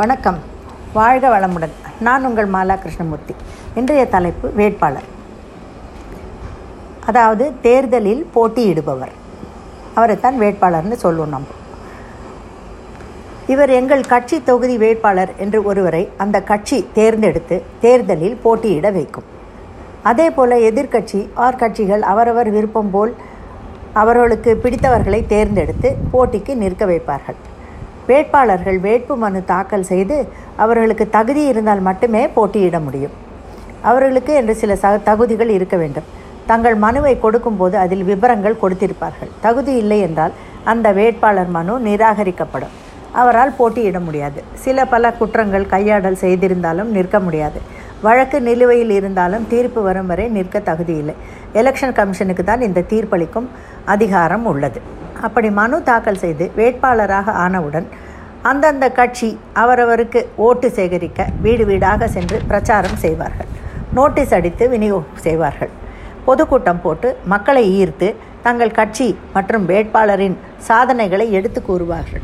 வணக்கம். வாழ்க வளமுடன். நான் உங்கள் மாலா கிருஷ்ணமூர்த்தி. இன்றைய தலைப்பு வேட்பாளர். அதாவது தேர்தலில் போட்டியிடுபவர். அவரைத்தான் வேட்பாளர்னு சொல்லுவோம் நம்ம. இவர் எங்கள் கட்சி தொகுதி வேட்பாளர் என்று ஒருவரை அந்த கட்சி தேர்ந்தெடுத்து தேர்தலில் போட்டியிட வைக்கும். அதே போல் எதிர்க்கட்சி ஆர் கட்சிகள் அவரவர் விருப்பம் போல் அவர்களுக்கு பிடித்தவர்களை தேர்ந்தெடுத்து போட்டிக்கு நிற்க வைப்பார்கள். வேட்பாளர்கள் வேட்பு மனு தாக்கல் செய்து அவர்களுக்கு தகுதி இருந்தால் மட்டுமே போட்டியிட முடியும். அவர்களுக்கு என்று சில ச தகுதிகள் இருக்க வேண்டும். தங்கள் மனுவை கொடுக்கும்போது அதில் விவரங்கள் கொடுத்திருப்பார்கள். தகுதி இல்லை என்றால் அந்த வேட்பாளர் மனு நிராகரிக்கப்படும். அவரால் போட்டியிட முடியாது. சில பல குற்றங்கள் கையாடல் செய்திருந்தாலும் நிற்க முடியாது. வழக்கு நிலுவையில் இருந்தாலும் தீர்ப்பு வரும் வரை நிற்க தகுதியில்லை எலெக்ஷன் கமிஷனுக்கு தான் இந்த தீர்ப்பளிக்கும் அதிகாரம் உள்ளது. அப்படி மனு தாக்கல் செய்து வேட்பாளராக ஆனவுடன் அந்தந்த கட்சி அவரவருக்கு ஓட்டு சேகரிக்க வீடு வீடாக சென்று பிரச்சாரம் செய்வார்கள். நோட்டீஸ் அடித்து விநியோகம் செய்வார்கள். பொதுக்கூட்டம் போட்டு மக்களை ஈர்த்து தங்கள் கட்சி மற்றும் வேட்பாளரின் சாதனைகளை எடுத்து கூறுவார்கள்.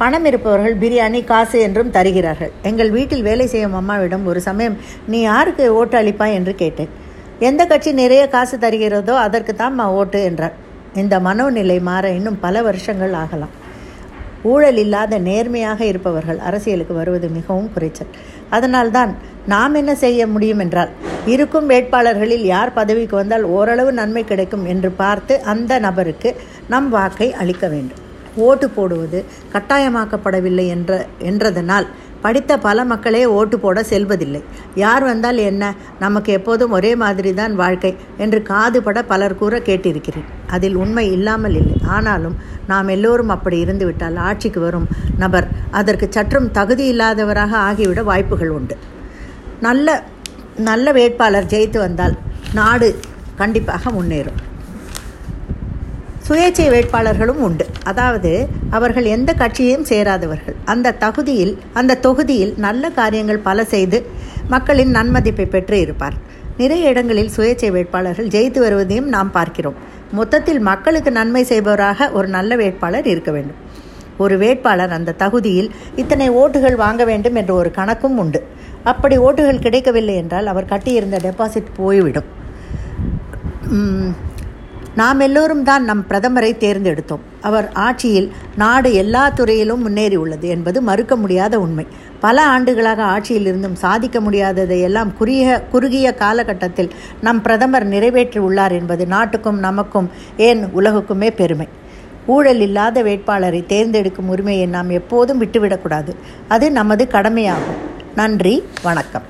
பணம் இருப்பவர்கள் பிரியாணி காசு என்றும் தருகிறார்கள். எங்கள் வீட்டில் வேலை செய்யும் அம்மாவிடம் ஒரு சமயம் நீ யாருக்கு ஓட்டு அளிப்பாய்? என்று கேட்டேன். எந்த கட்சி நிறைய காசு தருகிறதோ அதற்கு தான் ஓட்டு என்றார். இந்த மனோநிலை மாற இன்னும் பல வருஷங்கள் ஆகலாம். ஊழல் இல்லாத நேர்மையாக இருப்பவர்கள் அரசியலுக்கு வருவது மிகவும் குறைச்சல். அதனால்தான் நாம் என்ன செய்ய முடியும் என்றால் இருக்கும் வேட்பாளர்களில் யார் பதவிக்கு வந்தால் ஓரளவு நன்மை கிடைக்கும் என்று பார்த்து அந்த நபருக்கு நம் வாக்கை அளிக்க வேண்டும். ஓட்டு போடுவது கட்டாயமாக்கப்படவில்லை என்ற என்றதனால் படித்த பல மக்களே ஓட்டு போட செல்வதில்லை. யார் வந்தால் என்ன? நமக்கு எப்போதும் ஒரே மாதிரி தான் வாழ்க்கை என்று காதுபட பலர் கூற கேட்டிருக்கிறேன். அதில் உண்மை இல்லாமல் இல்லை. ஆனாலும் நாம் எல்லோரும் அப்படி இருந்துவிட்டால் ஆட்சிக்கு வரும் நபர் அதற்கு சற்றும் தகுதி இல்லாதவராக ஆகிவிட வாய்ப்புகள் உண்டு. நல்ல நல்ல வேட்பாளர் ஜெயித்து வந்தால் நாடு கண்டிப்பாக முன்னேறும். சுயேட்சை வேட்பாளர்களும் உண்டு. அதாவது அவர்கள் எந்த கட்சியையும் சேராதவர்கள். அந்த தகுதியில் அந்த தொகுதியில் நல்ல காரியங்கள் பல செய்து மக்களின் நன்மதிப்பை பெற்று இருப்பார். நிறைய இடங்களில் சுயேட்சை வேட்பாளர்கள் ஜெயித்து வருவதையும் நாம் பார்க்கிறோம். மொத்தத்தில் மக்களுக்கு நன்மை செய்பவராக ஒரு நல்ல வேட்பாளர் இருக்க வேண்டும். ஒரு வேட்பாளர் அந்த தகுதியில் இத்தனை ஓட்டுகள் வாங்க வேண்டும் என்ற ஒரு கணக்கும் உண்டு. அப்படி ஓட்டுகள் கிடைக்கவில்லை என்றால் அவர் கட்டியிருந்த டெபாசிட் போய்விடும். நாம் எல்லோரும் தான் நம் பிரதமரை தேர்ந்தெடுத்தோம். அவர் ஆட்சியில் நாடு எல்லா துறையிலும் முன்னேறி உள்ளது என்பது மறுக்க முடியாத உண்மை. பல ஆண்டுகளாக ஆட்சியில் இருந்தும் சாதிக்க முடியாததை எல்லாம் குறுகிய குறுகிய காலகட்டத்தில் நம் பிரதமர் நிறைவேற்றி உள்ளார் என்பது நாட்டுக்கும் நமக்கும் ஏன் உலகுக்குமே பெருமை. ஊழல் இல்லாத வேட்பாளரை தேர்ந்தெடுக்கும் உரிமையை நாம் எப்போதும் விட்டுவிடக்கூடாது. அது நமது கடமையாகும். நன்றி வணக்கம்.